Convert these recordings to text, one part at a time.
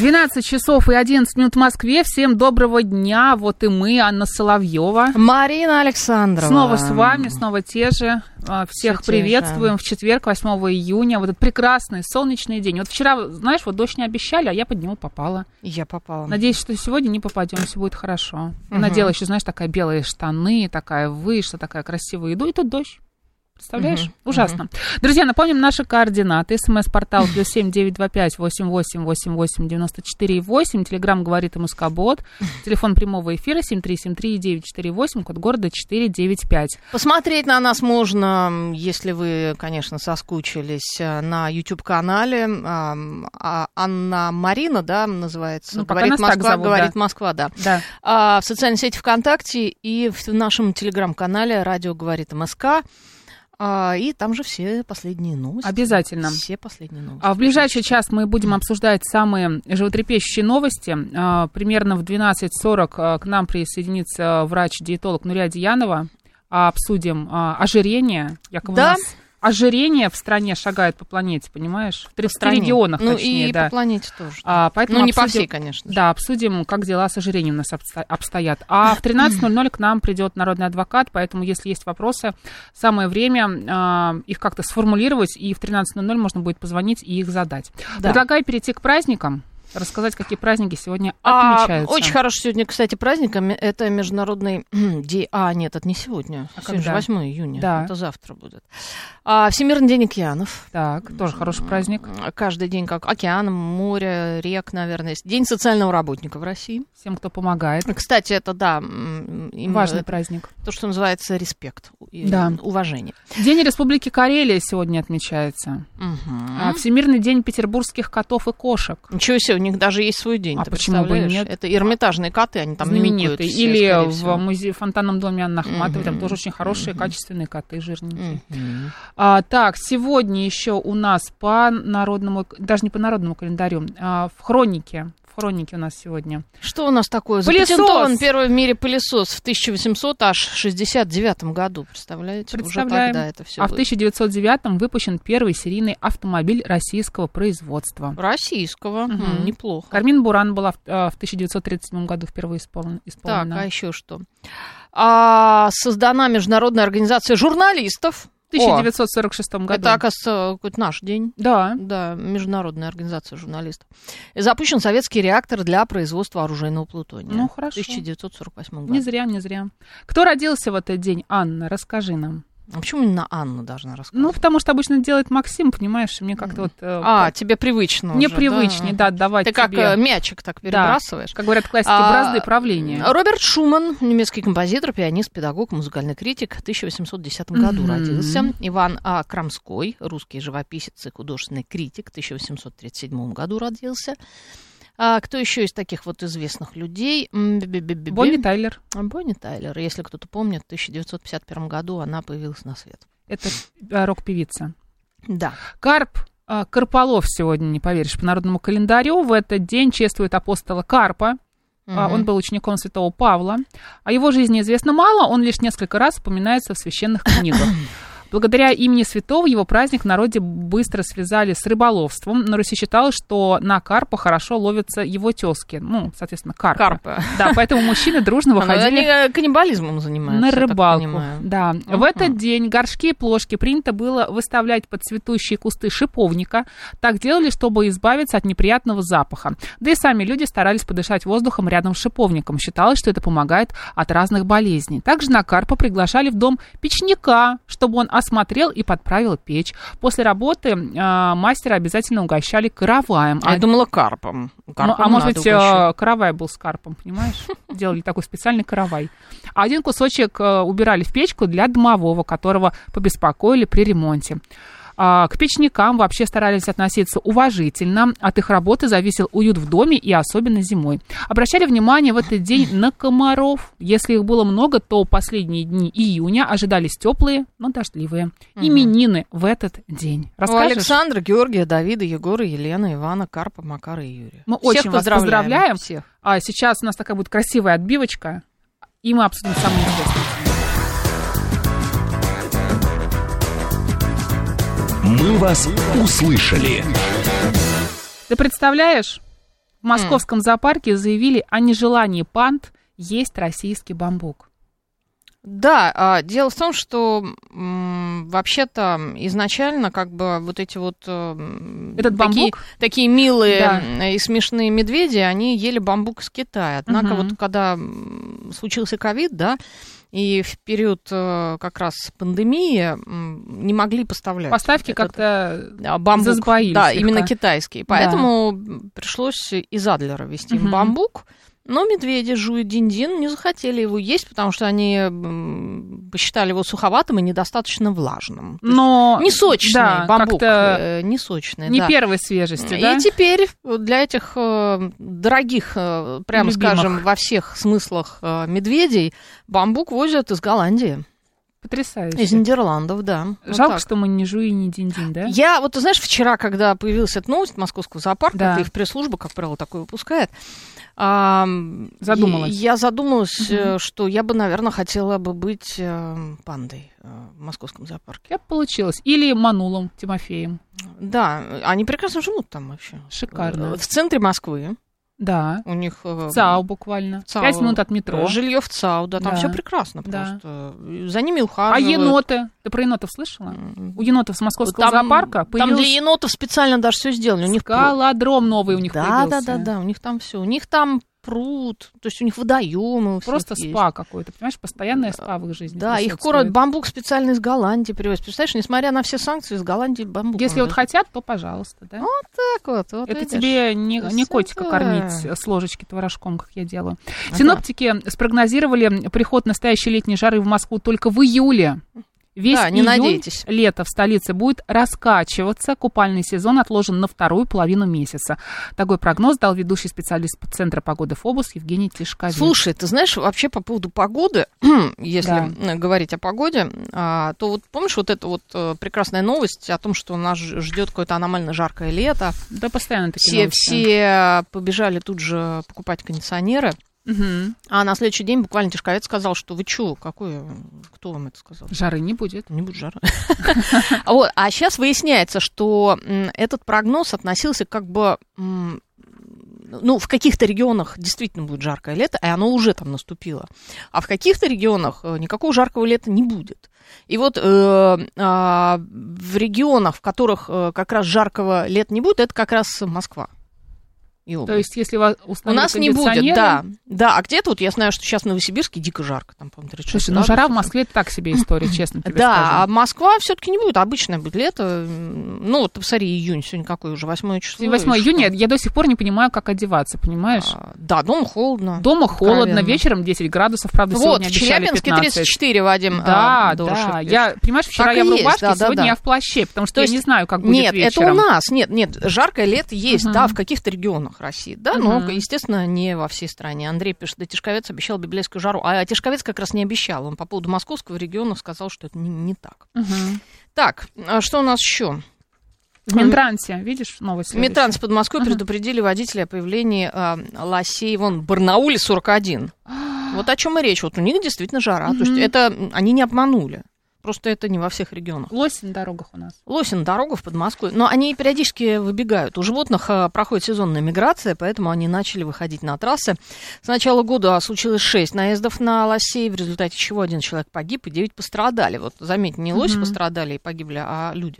12 часов и 11 минут в Москве. Всем доброго дня. Вот и мы, Анна Соловьева. Марина Александрова. Снова с вами, снова те же. А, Всех Все приветствуем в четверг, 8 июня. Вот этот прекрасный солнечный день. Вот вчера, знаешь, вот дождь не обещали, а я под него попала. Я попала. Надеюсь, что сегодня не попадем, все будет хорошо. Мгм. надела еще, знаешь, такая белые штаны, такая вышла, такая красивая. Иду, и тут дождь. Представляешь? Мгм. Ужасно. Друзья, напомним наши координаты. СМС-портал плюс семь девять два пять восемь восемь восемь восемь девяносто четыре восемь. Телеграмм говорит МСК-бот. Телефон прямого эфира семь три семь три девять четыре восемь. Код города четыре девять пять. Посмотреть на нас можно, если вы, конечно, соскучились, э, на YouTube-канале. ам, а, Анна Марина, да, называется. Ну, пока говорит нас так Москва, зовут, говорит да. Москва, да. Да. А, в социальной сети ВКонтакте и в нашем телеграм-канале «Радио говорит МСК». А, и там же все последние новости. Обязательно. Все последние новости. А в ближайший час мы будем обсуждать самые животрепещущие новости. А, Примерно в 12.40 а, к нам присоединится врач-диетолог Нурия Диянова. А, Обсудим а, ожирение. Якобы Да? у нас ожирение в стране шагает по планете, понимаешь? В 30 стране. регионах, Ну точнее, и да. по планете тоже. А, поэтому ну, не по обсудим- всей, конечно. Да, обсудим, как дела с ожирением у нас обсто- обстоят. А в 13.00 к нам придет народный адвокат, поэтому, если есть вопросы, самое время а, их как-то сформулировать, и в 13.00 можно будет позвонить и их задать. Да. Предлагаю перейти к праздникам, рассказать, какие праздники сегодня А, отмечаются. очень хороший сегодня, кстати, праздник. Это международный день. А, нет, это не сегодня. А сегодня когда? 8 июня. Да. Это завтра будет. А, Всемирный день океанов. Так, тоже хороший праздник. Каждый день как океан, море, рек, наверное. День социального работника в России. Всем, кто помогает. Кстати, это, да, Важный э, праздник. то, что называется респект, Да. уважение. День Республики Карелия сегодня отмечается. Мгм. А, Всемирный день петербургских котов и кошек. Ничего себе, них даже есть свой день. А почему бы нет? Это эрмитажные коты, они там все, Или в музее в фонтанном доме Анны Ахматовой. Там тоже очень хорошие, качественные коты, жирненькие. А, так, сегодня еще у нас по народному, даже не по народному календарю, а, в хронике. В хронике у нас сегодня. Что у нас такое? Запатентован первый в мире пылесос в 1800 аж 69 году. Представляете? Представляем. Уже тогда это все а в 1909 выпущен первый серийный автомобиль российского производства. Российского. Мгм. М, Неплохо. Кармин Буран была в, а, в 1937 году впервые исполнен- Так, исполнена. а еще что? А, создана Международная организация журналистов. В 1946 году. Это, оказывается, какой-то наш день. Да. Да, Международная организация журналистов. Запущен советский реактор для производства оружейного плутония. Ну, хорошо. В 1948 году. Не зря, не зря. Кто родился в этот день? Анна, расскажи нам. А почему именно Анна должна рассказать? Ну, потому что обычно делает Максим, понимаешь, мне как-то вот... э, а, тебе привычно Мне уже, привычнее, да, давать Ты как тебе. э, мячик так перебрасываешь. Как говорят классики, А, бразды правления. Роберт Шуман, немецкий композитор, пианист, педагог, музыкальный критик, в 1810 году Мгм. родился. Иван А. Крамской, русский живописец и художественный критик, в 1837 году родился. А кто еще из таких вот известных людей? Бонни Тайлер. А, Бонни Тайлер. Если кто-то помнит, в 1951 году она появилась на свет. Это э, рок-певица. Да. Карп э, Карполов сегодня, не поверишь, по народному календарю. В этот день чествует апостола Карпа. А, Мгм. Он был учеником святого Павла. О его жизни известно мало, он лишь несколько раз упоминается в священных книгах. Благодаря имени святого его праздник в народе быстро связали с рыболовством. На Руси считалось, что на карпа хорошо ловятся его тески. Ну, соответственно, карпы. Карпы. Да, поэтому мужчины дружно выходили Они э, каннибализмом занимаются. на рыбалку. Да. В этот день горшки и плошки принято было выставлять под цветущие кусты шиповника. Так делали, чтобы избавиться от неприятного запаха. Да и сами люди старались подышать воздухом рядом с шиповником. Считалось, что это помогает от разных болезней. Также на карпа приглашали в дом печника, чтобы он осмотрел и подправил печь. После работы а, мастера обязательно угощали караваем. А я думала карпом. Ну, Карпом а может быть, угощать. э, каравай был с карпом, понимаешь? Делали такой специальный каравай. А один кусочек э, убирали в печку для домового, которого побеспокоили при ремонте. А, К печникам вообще старались относиться уважительно. От их работы зависел уют в доме и особенно зимой. Обращали внимание в этот день на комаров. Если их было много, то последние дни июня ожидались теплые, но дождливые. Именины в этот день. У Расскажешь? Александра, Георгия, Давида, Егора, Елены, Ивана, Карпа, Макара и Юрия. Мы Всех очень вас поздравляем. Всех. А сейчас у нас такая будет красивая отбивочка, и мы обсудим самые интересные. «Мы вас услышали». Ты представляешь, в московском зоопарке заявили о нежелании панд есть российский бамбук. Да, а, дело в том, что м, вообще-то изначально как бы вот эти вот м, Этот такие, бамбук? такие милые Да. и смешные медведи, они ели бамбук из Китая. Однако Мгм. вот когда случился ковид, да, и в период э, как раз пандемии не могли поставлять. Поставки как-то а, бамбук. засбоились Да, слегка. именно китайский. Поэтому пришлось из Адлера везти им Мгм. бамбук. Но медведи жуют динь-дин, не захотели его есть, потому что они посчитали его суховатым и недостаточно влажным. Но Не сочный да, бамбук, э, не сочный, не да. первой свежести, И да? теперь для этих э, дорогих, прямо Любимых. скажем, во всех смыслах медведей, бамбук возят из Голландии, Потрясающе. из Нидерландов, да. Вот Жалко, так. что мы не жуи, не динь-динь, да? Я, вот ты знаешь, вчера, когда появилась эта новость московского зоопарка, Да. это их пресс-служба, как правило, такое выпускает, а, Задумалась. Я задумалась, э, что я бы, наверное, хотела бы быть э, пандой э, в московском зоопарке. Как получилось? Или Манулом Тимофеем. Да, они прекрасно живут там вообще. Шикарно. В центре Москвы. Да. У них... э, ЦАУ буквально. ЦАУ. Пять минут от метро. Жилье в ЦАУ, да, там Да. все прекрасно Да. просто. За ними А ухаживают. еноты? Ты про енотов слышала? У енотов с московского Там- зоопарка Там для енотов специально даже все сделали. У них скалодром новый у них да, появился. да, да, да, у них там все. У них там пруд, то есть у них водоемы. Просто есть. спа какой-то, понимаешь, постоянное спа в их жизни. Да, их кормят бамбук специально из Голландии привозят. Представляешь, несмотря на все санкции, из Голландии бамбук. Если вот хотят, то пожалуйста, да? так вот, вот Это видишь. тебе не, не котика Да. кормить с ложечки творожком, как я делаю. Ага. Синоптики спрогнозировали приход настоящей летней жары в Москву только в июле. Весь Да, не июнь, надейтесь. лето в столице будет раскачиваться. Купальный сезон отложен на вторую половину месяца. Такой прогноз дал ведущий специалист Центра погоды ФОБУС Евгений Тишковец. Слушай, ты знаешь, вообще по поводу погоды, если Да. э, говорить о погоде, а, то вот помнишь вот эту вот э, прекрасная новость о том, что нас ждет какое-то аномально жаркое лето. Да, постоянно такие Все, новости. все побежали тут же покупать кондиционеры. Мгм. А на следующий день буквально Тишковец сказал, что вы чё, какой, э, кто вам это сказал? Жары не будет. Не будет жара. Вот, а сейчас выясняется, что этот прогноз относился как бы... Ну, в каких-то регионах действительно будет жаркое лето, и оно уже там наступило. А в каких-то регионах э, никакого жаркого лета не будет. И вот э, а, в регионах, в которых э, как раз жаркого лета не будет, это как раз Москва. И То область. есть, если у вас У нас не будет, да. Да, а где-то вот я знаю, что сейчас в Новосибирске дико жарко, там, по-моему, 36 Слушай, ну жара в. Москве это так себе история, честно тебе Да, а скажу. Москва все-таки не будет, обычное будет лето. Ну, вот посмотри, июнь, сегодня какое уже, 8 число. 8 и июня я до сих пор не понимаю, как одеваться, понимаешь? А, Да, дома холодно. Дома холодно, откровенно. вечером 10 градусов, правда, Вот, сегодня в Челябинске 15. 34, Вадим. Да, а, да. Пишет. Я, понимаешь, вчера Так я в рубашке, да, да, сегодня да. я в плаще, потому что То я есть не знаю, как будет Нет, вечером. это у нас. Нет, нет, жаркое лето есть, да, в каких-то регионах России, да, но, Мгм. естественно, не во всей стране. Андрей пишет, да, Тишковец обещал библейскую жару, а Тишковец как раз не обещал. Он по поводу московского региона сказал, что это не, не так. Мгм. Так, а что у нас еще? В Ментрансе, видишь, новость следующая? Метранс под Москвой Ага. предупредили водителей о появлении а, лосей вон в Барнауле 41. Вот о чем и речь. Вот у них действительно жара. То есть это они не обманули. Просто это не во всех регионах. Лось на дорогах у нас. Лоси на дорогах под Москвой. Но они периодически выбегают. У животных а, проходит сезонная миграция, поэтому они начали выходить на трассы. С начала года случилось 6 наездов на лосей, в результате чего один человек погиб и 9 пострадали. Вот заметьте, не лоси Мгм. пострадали и погибли, а люди.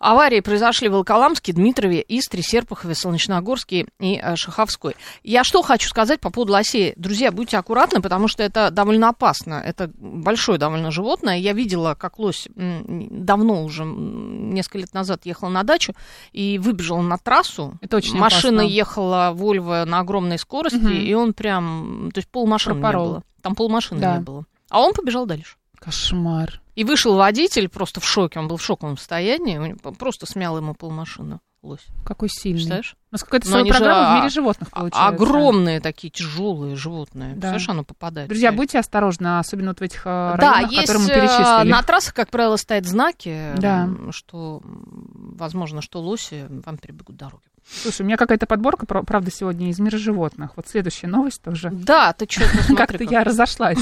Аварии произошли в Волоколамске, Дмитрове, Истре, Серпухове, Солнечногорске и э, Шаховской. Я что хочу сказать по поводу лосей. Друзья, будьте аккуратны, потому что это довольно опасно. Это большое довольно животное. Я видела видела, как лось давно уже, несколько лет назад ехала на дачу и выбежала на трассу. Это очень Машина опасно. ехала, Вольво, на огромной скорости, Мгм. и он прям, то есть полмашины не Пропорол. было. Там полмашины Да. не было. А он побежал дальше. Кошмар. И вышел водитель просто в шоке, он был в шоковом состоянии, просто смял ему полмашины лось. Какой сильный. Представляешь? У нас какая-то своя они же, программа в а, мире животных А- получается. Огромные такие тяжелые животные. Да. Представляешь, оно попадает. Друзья, будьте осторожны, особенно вот в этих э, Да, районах, есть которые мы э, перечислили. на трассах, как правило, стоят знаки, Да. что возможно, что лоси вам перебегут дороги. Слушай, у меня какая-то подборка, правда, сегодня из мира животных. Вот следующая новость тоже. Да, ты что, Как-то я разошлась.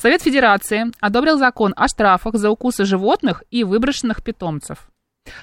Совет Федерации одобрил закон о штрафах за укусы животных и выброшенных питомцев.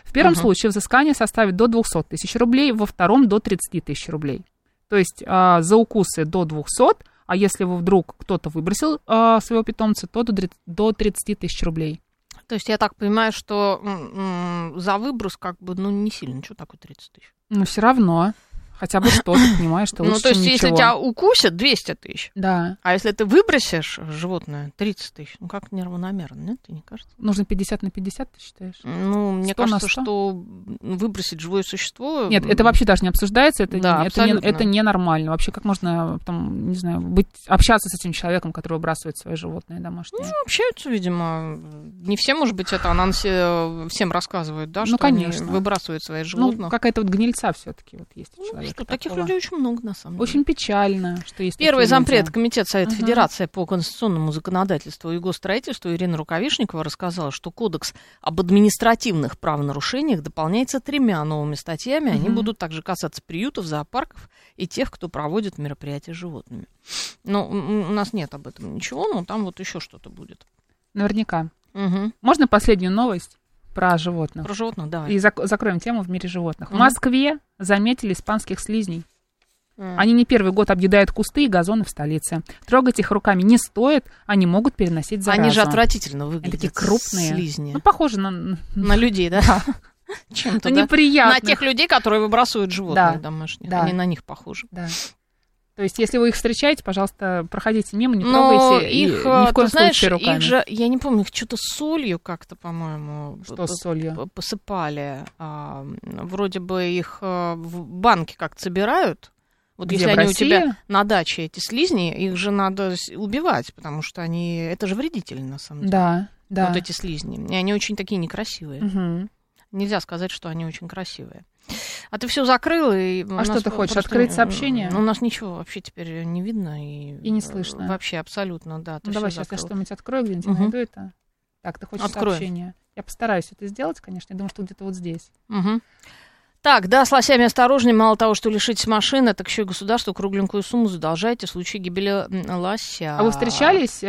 В первом Мгм. случае взыскание составит до 200 тысяч рублей, во втором до 30 тысяч рублей. То есть а, за укусы до 200, а если вы вдруг кто-то выбросил а, своего питомца, то до до 30 тысяч рублей. То есть я так понимаю, что м, м, за выброс как бы, ну, не сильно. Что такое 30 тысяч? Но все равно, хотя бы что-то, понимаешь, что Ну, лучше, то есть если ничего. тебя укусят, 200 тысяч. Да, А если ты выбросишь животное, 30 тысяч. Ну, как неравномерно, нет? Тебе не кажется? нужно 50 на 50, ты считаешь? Ну, мне 100 на кажется, 100? что выбросить живое существо... Нет, это вообще даже не обсуждается, это, Да, не, это, не, это ненормально. Вообще, как можно, там, не знаю, быть, общаться с этим человеком, который выбрасывает свои животные домашние? Ну, общаются, видимо. Не все, может быть, это анонсе всем рассказывают, да, Ну, что конечно. они выбрасывают своих ну, животных. какая-то вот гнильца все-таки вот есть у Ну, человека. что, таких такого. людей очень много, на самом деле. Очень печально, что есть Первый зампред люди. Комитета Совета Мгм. Федерации по конституционному законодательству и госстроительству Ирина Рукавишникова рассказала, что Кодекс об административных правонарушениях дополняется тремя новыми статьями. Они Мгм. будут также касаться приютов, зоопарков и тех, кто проводит мероприятия с животными. Но м, у нас нет об этом ничего, но там вот еще что-то будет. Наверняка. Мгм. Можно последнюю новость про животных? Про животных, давай. И зак- закроем тему в мире животных. В Мгм. Москве заметили испанских слизней. М. Они не первый год объедают кусты и газоны в столице. Трогать их руками не стоит, они могут переносить заразу. Они же отвратительно Они выглядят. такие крупные. Слизни. Ну, похоже на... На людей, да? Чем-то, Ну, да? неприятно. На тех людей, которые выбрасывают животных Да, домашних. да. Они на них похожи. Да. То есть, если вы их встречаете, пожалуйста, проходите мимо, не Но трогайте. и их, ни э, в коем ты знаешь, случае руками. их же, я не помню, их что-то солью как-то, по-моему, Что с солью? посыпали. А, вроде бы их э, в банке как-то собирают. Вот Где, если они России? у тебя на даче, эти слизни, их же надо убивать, потому что они, это же вредители, на самом деле. Да, да. Вот эти слизни. И они очень такие некрасивые. Мгм. Нельзя сказать, что они очень красивые. А ты все закрыл и... А что ты хочешь, просто- открыть сообщение? Ну, У нас ничего вообще теперь не видно. И, И не слышно. Вообще абсолютно, да. Ну, давай сейчас я что-нибудь открою, где-нибудь Мгм. найду это. Так, ты хочешь Открой. сообщение? Я постараюсь это сделать, конечно. Я думаю, что где-то вот здесь. Мгм. Так, да, с лосями осторожнее. Мало того, что лишитесь машины, так еще и государству кругленькую сумму задолжаете в случае гибели лося. А вы встречались э,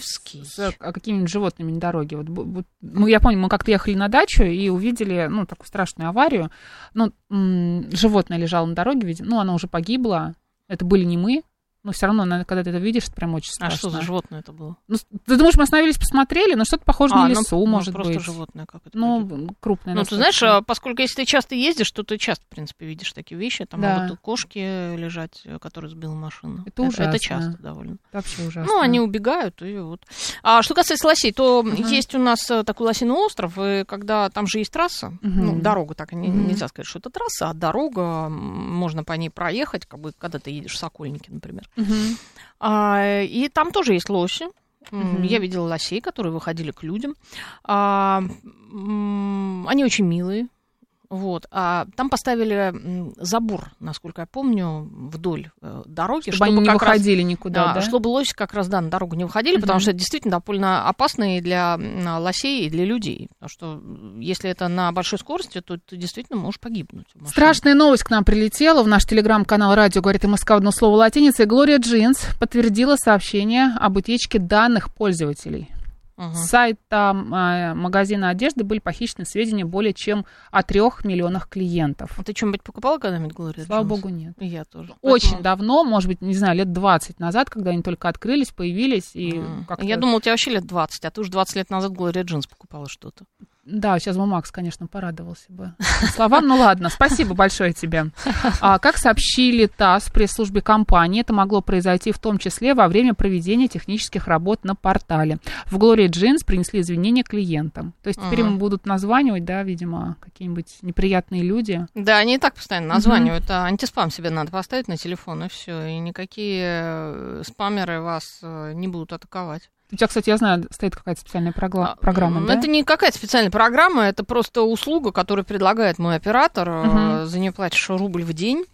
с, с какими-нибудь животными на дороге? Вот, бу- ну, я помню, мы как-то ехали на дачу и увидели, ну, такую страшную аварию. Ну, животное лежало на дороге, видимо, ну, оно уже погибло. Это были не мы, но все равно, наверное, когда ты это видишь, это прям очень А страшно. что за животное это было? Ну, ты думаешь, мы остановились, посмотрели, но что-то похоже а, на ну, лесу, ну, может просто быть. животное как это Ну, пойдёт. крупное. Ну, ты знаешь, а поскольку если ты часто ездишь, то ты часто, в принципе, видишь такие вещи. Там Да. могут кошки лежать, э, которые сбила машину. Это ужасно. часто довольно. Это вообще ужасно. Ну, они убегают, и вот. А что касается лосей, то Мгм. есть у нас э, такой лосиный остров, и когда там же есть трасса, Мгм. ну, дорога, так Мгм. нельзя сказать, что это трасса, а дорога, можно по ней проехать, как бы, когда ты едешь в Сокольники, например. А, и там тоже есть лоси. Мгм. Я видела лосей, которые выходили к людям. А, они очень милые. Вот. А там поставили забор, насколько я помню, вдоль э, дороги, Чтобы, они не как раз- выходили никуда, да, да? чтобы лоси как раз, да, на дорогу не выходили, Мгм. потому что это действительно довольно опасно и для лосей, и для людей. Потому что если это на большой скорости, то ты действительно можешь погибнуть. Страшная новость к нам прилетела. В наш телеграм-канал «Радио говорит МСК» одно слово латиницей. Глория Джинс подтвердила сообщение об утечке данных пользователей. Мгм. С сайта магазина одежды были похищены сведения более чем о трех миллионах клиентов. А ты что-нибудь покупала когда-нибудь, Глория Слава Джонс? богу, нет. И Я тоже. Очень Поэтому- давно, может быть, не знаю, лет 20 назад, когда они только открылись, появились, и как-то... Я думала, у тебя вообще лет 20, а ты уже 20 лет назад Глория Джинс покупала что-то. Да, сейчас бы Макс, конечно, порадовался бы словам. Ну ладно, спасибо большое тебе. А, как сообщили ТАСС пресс-службе компании, это могло произойти в том числе во время проведения технических работ на портале. В Glory Jeans принесли извинения клиентам. То есть теперь Ага. им будут названивать, да, видимо, какие-нибудь неприятные люди. Да, они и так постоянно названивают. А антиспам себе надо поставить на телефон, и все. И никакие э, спамеры вас э, не будут атаковать. У тебя, кстати, я знаю, стоит какая-то специальная А, программа, да? Это не какая-то специальная программа, это просто услуга, которую предлагает мой оператор. Мгм. За нее платишь рубль в день.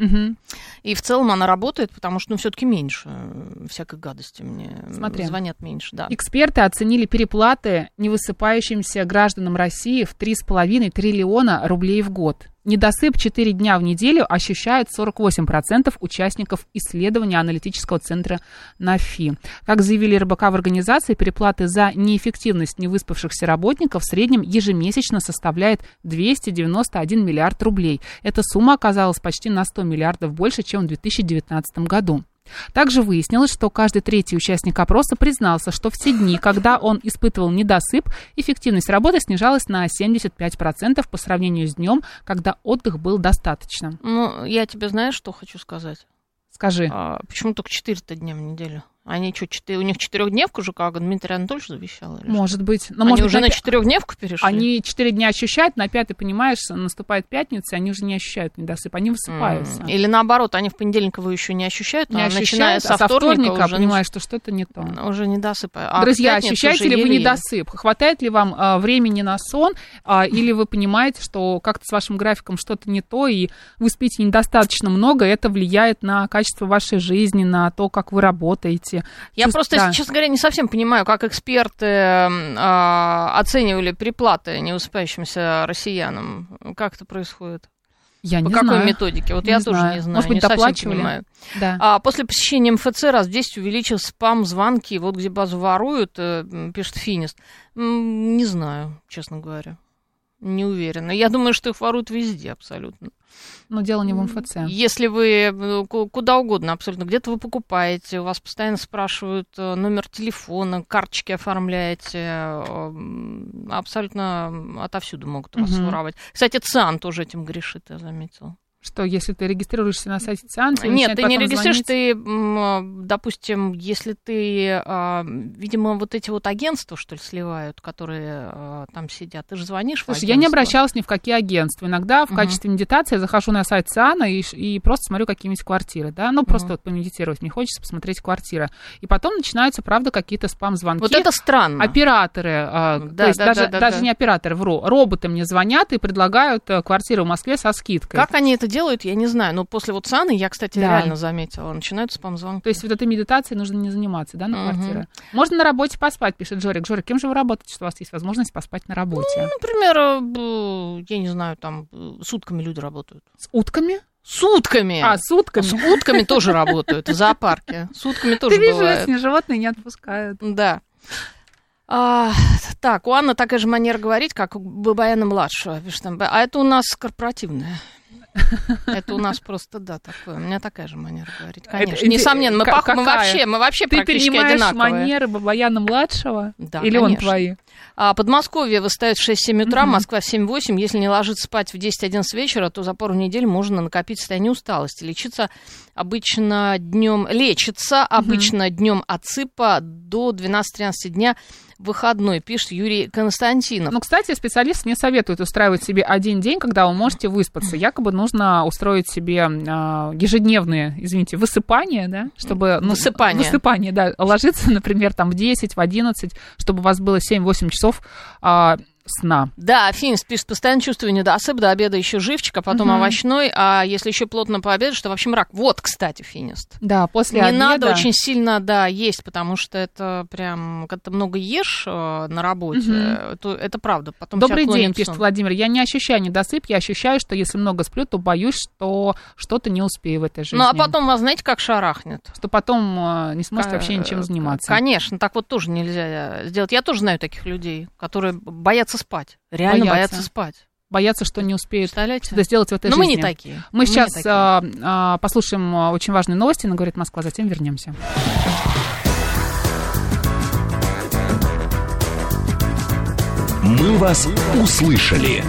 Мгм. И в целом она работает, потому что, ну, все-таки меньше э, всякой гадости мне. Смотри. Звонят меньше, да. Эксперты оценили переплаты невысыпающимся гражданам России в 3,5 триллиона рублей в год. Недосып 4 дня в неделю ощущают 48% участников исследования аналитического центра НАФИ. Как заявили РБК в организации, переплаты за неэффективность невыспавшихся работников в среднем ежемесячно составляет 291 миллиард рублей. Эта сумма оказалась почти на 100 миллиардов больше, чем в 2019 году. Также выяснилось, что каждый третий участник опроса признался, что в те дни, когда он испытывал недосып, эффективность работы снижалась на 75% по сравнению с днем, когда отдых был достаточно. Ну, я тебе знаешь, что хочу сказать? Скажи. А, почему только 4 дня в неделю? Они что, четы- у них четырехдневка же, как Дмитрий Анатольевич завещал? или что? Может быть. Но, Они может быть, уже на четырехдневку перешли? Они четыре дня ощущают, на пятый, понимаешь, наступает пятница, они уже не ощущают недосып, они высыпаются. М, Или наоборот, они в понедельник его еще не ощущают, Не а начиная ощущают, со а со вторника, вторника уже, понимаешь, что что-то не то. уже не. А Друзья, ощущаете ли вы недосып? Хватает ли вам а, времени на сон? А, или вы понимаете, что как-то с вашим графиком что-то не то, и вы спите недостаточно много, и это влияет на качество вашей жизни, на то, как вы работаете? Я Чувств- просто, да. честно говоря, не совсем понимаю, как эксперты а, оценивали переплаты невыспающимся россиянам. Как это происходит? Я По не какой знаю. методике? Вот Не я тоже знаю. не знаю. Может быть, не совсем доплачивали? понимаю. Да. А после посещения МФЦ раз в 10 увеличился спам, звонки. Вот где базу воруют, э, пишет Финист. Не знаю, честно говоря. Не уверена. Я думаю, что их воруют везде абсолютно. Но дело не в МФЦ. Если вы э, ку- куда угодно абсолютно, где-то вы покупаете, у вас постоянно спрашивают э, номер телефона, карточки оформляете, э, абсолютно отовсюду могут вас Мгм. воровать. Кстати, ЦИАН тоже этим грешит, я заметила. Что, если ты регистрируешься на сайте ЦИАН, тебе Нет, ты не регистрируешь, звонить? ты, м, допустим, если ты, а, видимо, вот эти вот агентства, что ли, сливают, которые а, там сидят, ты же звонишь в Слушай, я не обращалась ни в какие агентства. Иногда в Мгм. качестве медитации я захожу на сайт ЦИАНа и, и просто смотрю какие-нибудь квартиры, да, ну, просто вот помедитировать. Мне хочется посмотреть квартиры. И потом начинаются, правда, какие-то спам-звонки. Вот это странно. Операторы, а, Да, то есть да, даже, да, да, даже да. не операторы, вру, роботы мне звонят и предлагают э, квартиры в Москве со скидкой. Как они это делают, я не знаю. Но после вот САНы я, кстати, Да. реально заметила. Начинают спам-звонки. То есть вот этой медитацией нужно не заниматься, да, на Мгм. квартиры? Можно на работе поспать, пишет Жорик. Жорик, кем же вы работаете, что у вас есть возможность поспать на работе? Например, э, я не знаю, там э, сутками люди работают. С утками? Сутками! А, с утками? С утками тоже работают в зоопарке. Сутками тоже Ты видишь, если животные не отпускают. Да. А, так, у Анны такая же манера говорить, как у Бабаяна младшего. пишет там. А это у нас корпоративная. Это у нас просто, да, такое. У меня такая же манера говорить, конечно. Это- Несомненно, мы, пох- мы вообще, мы вообще Ты практически одинаковые. манеры Бабаяна младшего? Да, Или он конечно. твои? А Подмосковье выставит в 6-7 утра, Мгм. Москва в 7-8. Если не ложиться спать в 10-11 вечера, то за пару недель можно накопить состояние усталости. Лечиться обычно днем, лечится обычно днем от сыпа до 12-13 дня выходной, пишет Юрий Константинов. Ну, кстати, специалисты не советуют устраивать себе один день, когда вы можете выспаться. Якобы нужно устроить себе а, ежедневные, извините, высыпания, да, чтобы... ну, Высыпание. Высыпание, да. Ложиться, например, там в 10, в 11, чтобы у вас было 7-8 часов а, сна. Да, Финс пишет, постоянно чувствую недосып, до обеда еще живчик, а потом Мгм. овощной, а если еще плотно пообедать, что вообще мрак. Вот, кстати, Финист. Да, после не обеда... надо очень сильно, да, есть, потому что это прям, когда ты много ешь э, на работе, Мгм. то это правда. Потом Добрый день, пишет. Владимир. Я не ощущаю недосып, я ощущаю, что если много сплю, то боюсь, что что-то не успею в этой жизни. Ну, а потом вас, знаете, как шарахнет? Что потом э, не сможете Ка- вообще ничем заниматься. Конечно, так вот тоже нельзя сделать. Я тоже знаю таких людей, которые боятся спать. Реально Боятся. боятся, спать. Боятся, что не успеют что-то сделать в этой Но мы жизни. не такие. Мы не сейчас такие. а, а, послушаем а, очень важные новости на «Говорит Москва», затем вернемся. Мы вас услышали.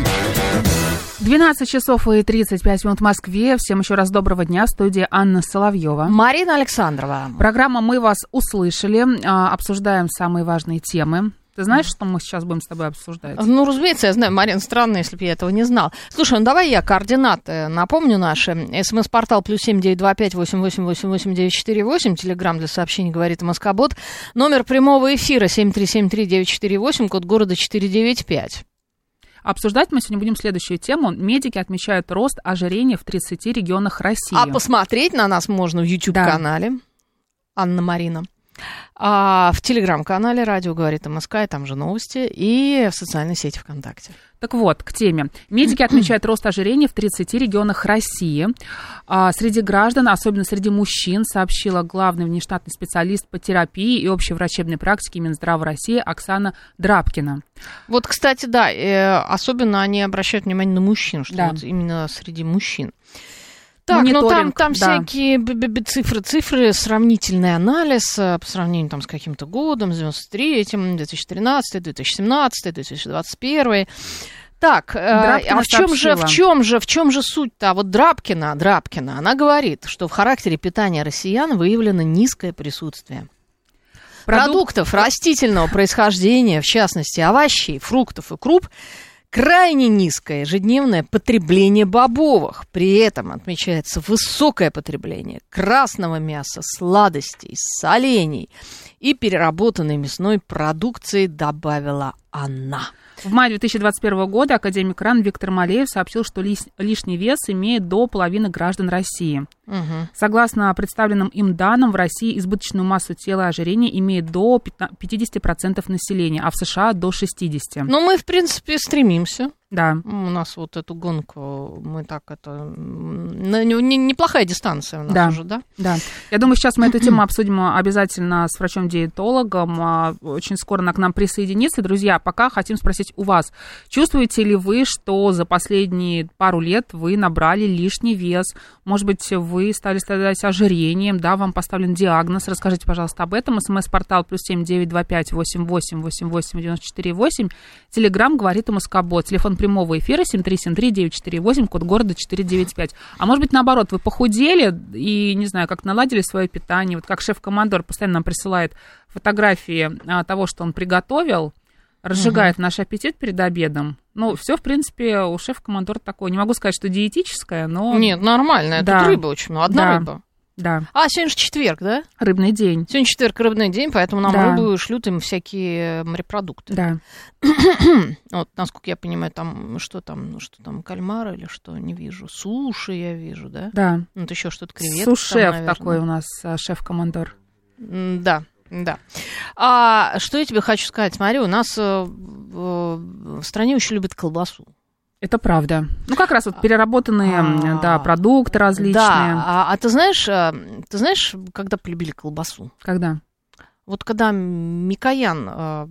12 часов и 35 минут в Москве. Всем еще раз доброго дня. В студии Анна Соловьева. Марина Александрова. Программа «Мы вас услышали». А, Обсуждаем самые важные темы. Ты знаешь, что мы сейчас будем с тобой обсуждать? Ну, разумеется, я знаю, Марин, странно, если бы я этого не знал. Слушай, ну давай я координаты напомню наши. СМС-портал плюс семь девять два пять восемь восемь восемь восемь девять четыре восемь. Телеграмм для сообщений говорит Москобот. Номер прямого эфира семь три семь три девять четыре восемь, код города четыре девять пять. Обсуждать мы сегодня будем следующую тему. Медики отмечают рост ожирения в 30 регионах России. А посмотреть на нас можно в YouTube-канале Анна Марина. А в телеграм-канале «Радио говорит МСК», и там же новости, и в социальной сети ВКонтакте. Так вот, к теме. Медики отмечают рост ожирения в 30 регионах России. А, среди граждан, особенно среди мужчин, сообщила главный внештатный специалист по терапии и общей врачебной практике Минздрава России Оксана Драбкина. Вот, кстати, да, э, особенно они обращают внимание на мужчин, что Да. вот именно среди мужчин. Так, ну там, там да. всякие б-б-б цифры, цифры, сравнительный анализ э, по сравнению там с каким-то годом, с 93-м, 2013, 2017, 2021. Так, э, Драбкина а в чем же, в чем же, в чем же суть-то? А вот Драбкина, Драбкина, она говорит, что в характере питания россиян выявлено низкое присутствие Продук- продуктов растительного происхождения, в частности овощей, фруктов и круп, крайне низкое ежедневное потребление бобовых. При этом отмечается высокое потребление красного мяса, сладостей, солений и переработанной мясной продукции, добавила она. В мае 2021 года академик РАН Виктор Малеев сообщил, что лишний вес имеет до половины граждан России. Мгм. Согласно представленным им данным, в России избыточную массу тела и ожирения имеет до 15 50% населения, а в США до 60%. Но мы, в принципе, стремимся. Да. У нас вот эту гонку, мы так это... Неплохая дистанция у нас Да. уже, да? Да, я думаю, сейчас мы эту тему обсудим обязательно с врачом-диетологом. А, Очень скоро она к нам присоединится. Друзья, пока хотим спросить у вас, чувствуете ли вы, что за последние пару лет вы набрали лишний вес? Может быть, вы стали страдать ожирением, да, вам поставлен диагноз. Расскажите, пожалуйста, об этом. СМС-портал плюс семь девять два пять восемь восемь восемь восемь девяносто четыре восемь. Телеграмм говорит о Москобот. Телефон прямого эфира семь три семь три девять четыре восемь, код города четыре девять пять. А может быть, наоборот, вы похудели и, не знаю, как наладили свое питание. Вот как шеф-командор постоянно нам присылает фотографии а, того, что он приготовил, разжигает наш аппетит перед обедом. Ну, все, в принципе, у шеф-командора такое. Не могу сказать, что диетическое, но... Нет, нормально. Тут Да. рыба очень много. Одна Да. рыба. Да, А, сегодня же четверг, да? рыбный день. Сегодня четверг, рыбный день, поэтому нам Да. рыбу шлют им всякие морепродукты. Да. Вот, насколько я понимаю, там что там, ну, что там, кальмары или что, не вижу. Суши я вижу, да? Да. Ну, вот еще что-то креветки. Сушеф такой у нас а, шеф-командор. Да, да. А что я тебе хочу сказать? Смотри, у нас э, в в стране очень любят колбасу. Это правда. Ну, как раз вот переработанные, А, да, продукты различные. Да, а, а ты знаешь, э, ты знаешь, когда полюбили колбасу? Когда? Вот когда Микоян, э,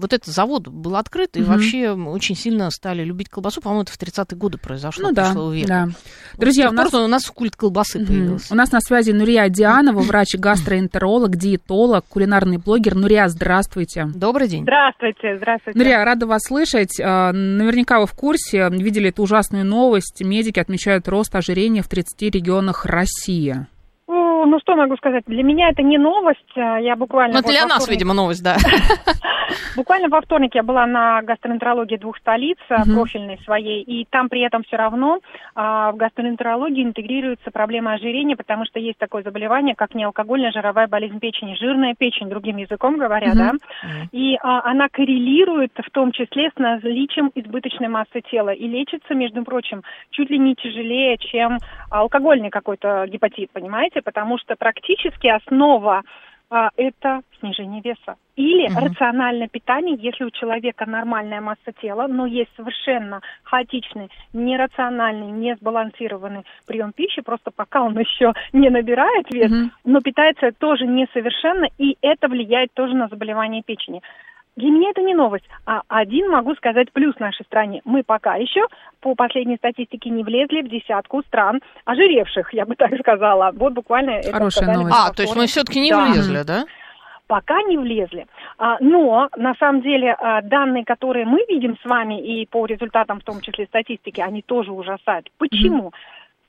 вот этот завод был открыт, и Мгм. вообще очень сильно стали любить колбасу, по-моему, это в 30-е годы произошло, Ну да, века. да. Вот Друзья, у нас... у нас культ колбасы Мгм. появился. У нас на связи Нурия Дианова, врач-гастроэнтеролог, диетолог, кулинарный блогер. Нурия, здравствуйте. Добрый день. Здравствуйте, здравствуйте. Нурия, рада вас слышать. А, Наверняка вы в курсе, видели эту ужасную новость. Медики отмечают рост ожирения в 30 регионах России. Ну что могу сказать? Для меня это не новость. а, Я буквально... Ну, вот для нас, вторник- видимо, новость, да. Буквально во вторник я была на гастроэнтерологии двух столиц, а, профильной своей, и там при этом все равно а, в гастроэнтерологии интегрируется проблема ожирения, потому что есть такое заболевание, как неалкогольная жировая болезнь печени, жирная печень, другим языком говоря, да, и она коррелирует в том числе с наличием избыточной массы тела и лечится, между прочим, чуть ли не тяжелее, чем алкогольный какой-то гепатит, понимаете, потому что практически основа а, это снижение веса. Или Мгм. рациональное питание, если у человека нормальная масса тела, но есть совершенно хаотичный, нерациональный, несбалансированный прием пищи, просто пока он еще не набирает вес, Мгм. но питается тоже несовершенно, и это влияет тоже на заболевание печени. Для меня это не новость. А один могу сказать плюс нашей стране. Мы пока еще по последней статистике не влезли в десятку стран ожиревших, я бы так сказала. Вот буквально это Хорошая новость. А, то есть мы все-таки не Да. влезли, да? Пока не влезли. А, но на самом деле а, данные, которые мы видим с вами и по результатам, в том числе статистики, они тоже ужасают. Почему?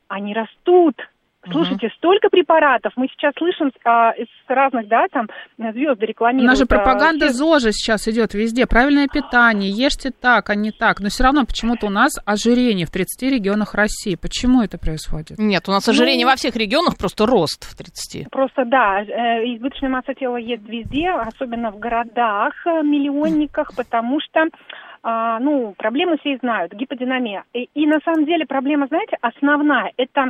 Они растут. Слушайте, столько препаратов. Мы сейчас слышим а, из разных, да, там звезды У рекламируют. нас же а, пропаганда все- ЗОЖа сейчас идет везде. Правильное питание, ешьте так, а не так. Но все равно почему-то у нас ожирение в 30 регионах России. Почему это происходит? Нет, у нас ожирение во всех регионах, просто рост в 30. Просто да, э, избыточная масса тела есть везде, особенно в городах, э, миллионниках, потому что а, ну, проблемы все знают, гиподинамия. И, и на самом деле проблема, знаете, основная, это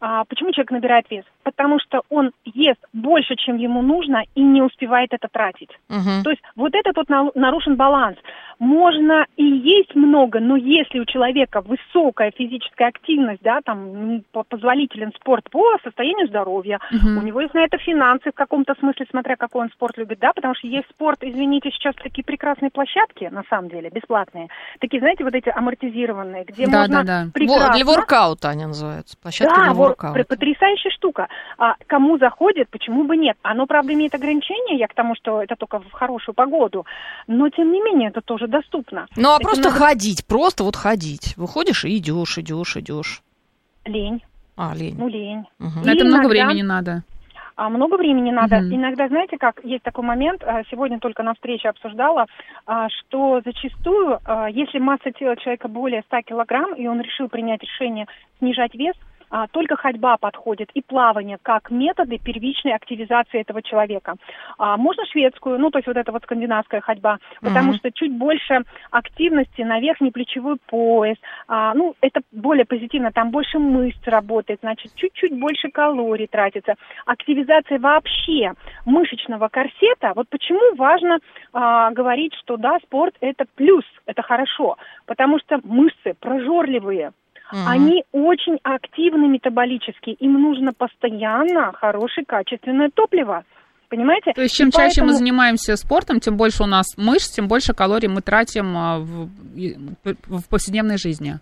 а, почему человек набирает вес? Потому что он ест больше, чем ему нужно, и не успевает это тратить. Мгм. То есть вот этот вот на- нарушен баланс. Можно и есть много, но если у человека высокая физическая активность, да, там позволителен спорт по состоянию здоровья, у него есть на это финансы в каком-то смысле, смотря какой он спорт любит, да, потому что есть спорт, извините, сейчас такие прекрасные площадки, на самом деле, бесплатные, такие, знаете, вот эти амортизированные, где Да, можно да, да. Прекрасно... для воркаута они называются. Площадка Да, для вор- воркаута. Пр- потрясающая штука. А, кому заходит, почему бы нет? Оно, правда, имеет ограничения, я к тому, что это только в хорошую погоду, но, тем не менее, это тоже доступно. Ну, а Этим просто надо- ходить, просто вот ходить. Выходишь и идешь, идешь, идешь. Лень, А, лень. ну лень. Или это много иногда- времени надо. А много времени надо. Мгм. Иногда, знаете, как есть такой момент, а, сегодня только на встрече обсуждала, а, что зачастую, а, если масса тела человека более 100 килограмм, и он решил принять решение снижать вес, а, только ходьба подходит и плавание как методы первичной активизации этого человека. А, можно шведскую, ну, то есть вот эта вот скандинавская ходьба, потому Мгм. что чуть больше активности на верхний плечевой пояс, а, ну, это более позитивно, там больше мышц работает, значит, чуть-чуть больше калорий тратится. Активизация вообще мышечного корсета, вот почему важно а, говорить, что да, спорт это плюс, это хорошо, потому что мышцы прожорливые, Мгм. они очень активны метаболически, им нужно постоянно хорошее качественное топливо. Понимаете? То есть чем И чаще мы поэтому- занимаемся спортом, тем больше у нас мышц, тем больше калорий мы тратим а, в, в повседневной жизни.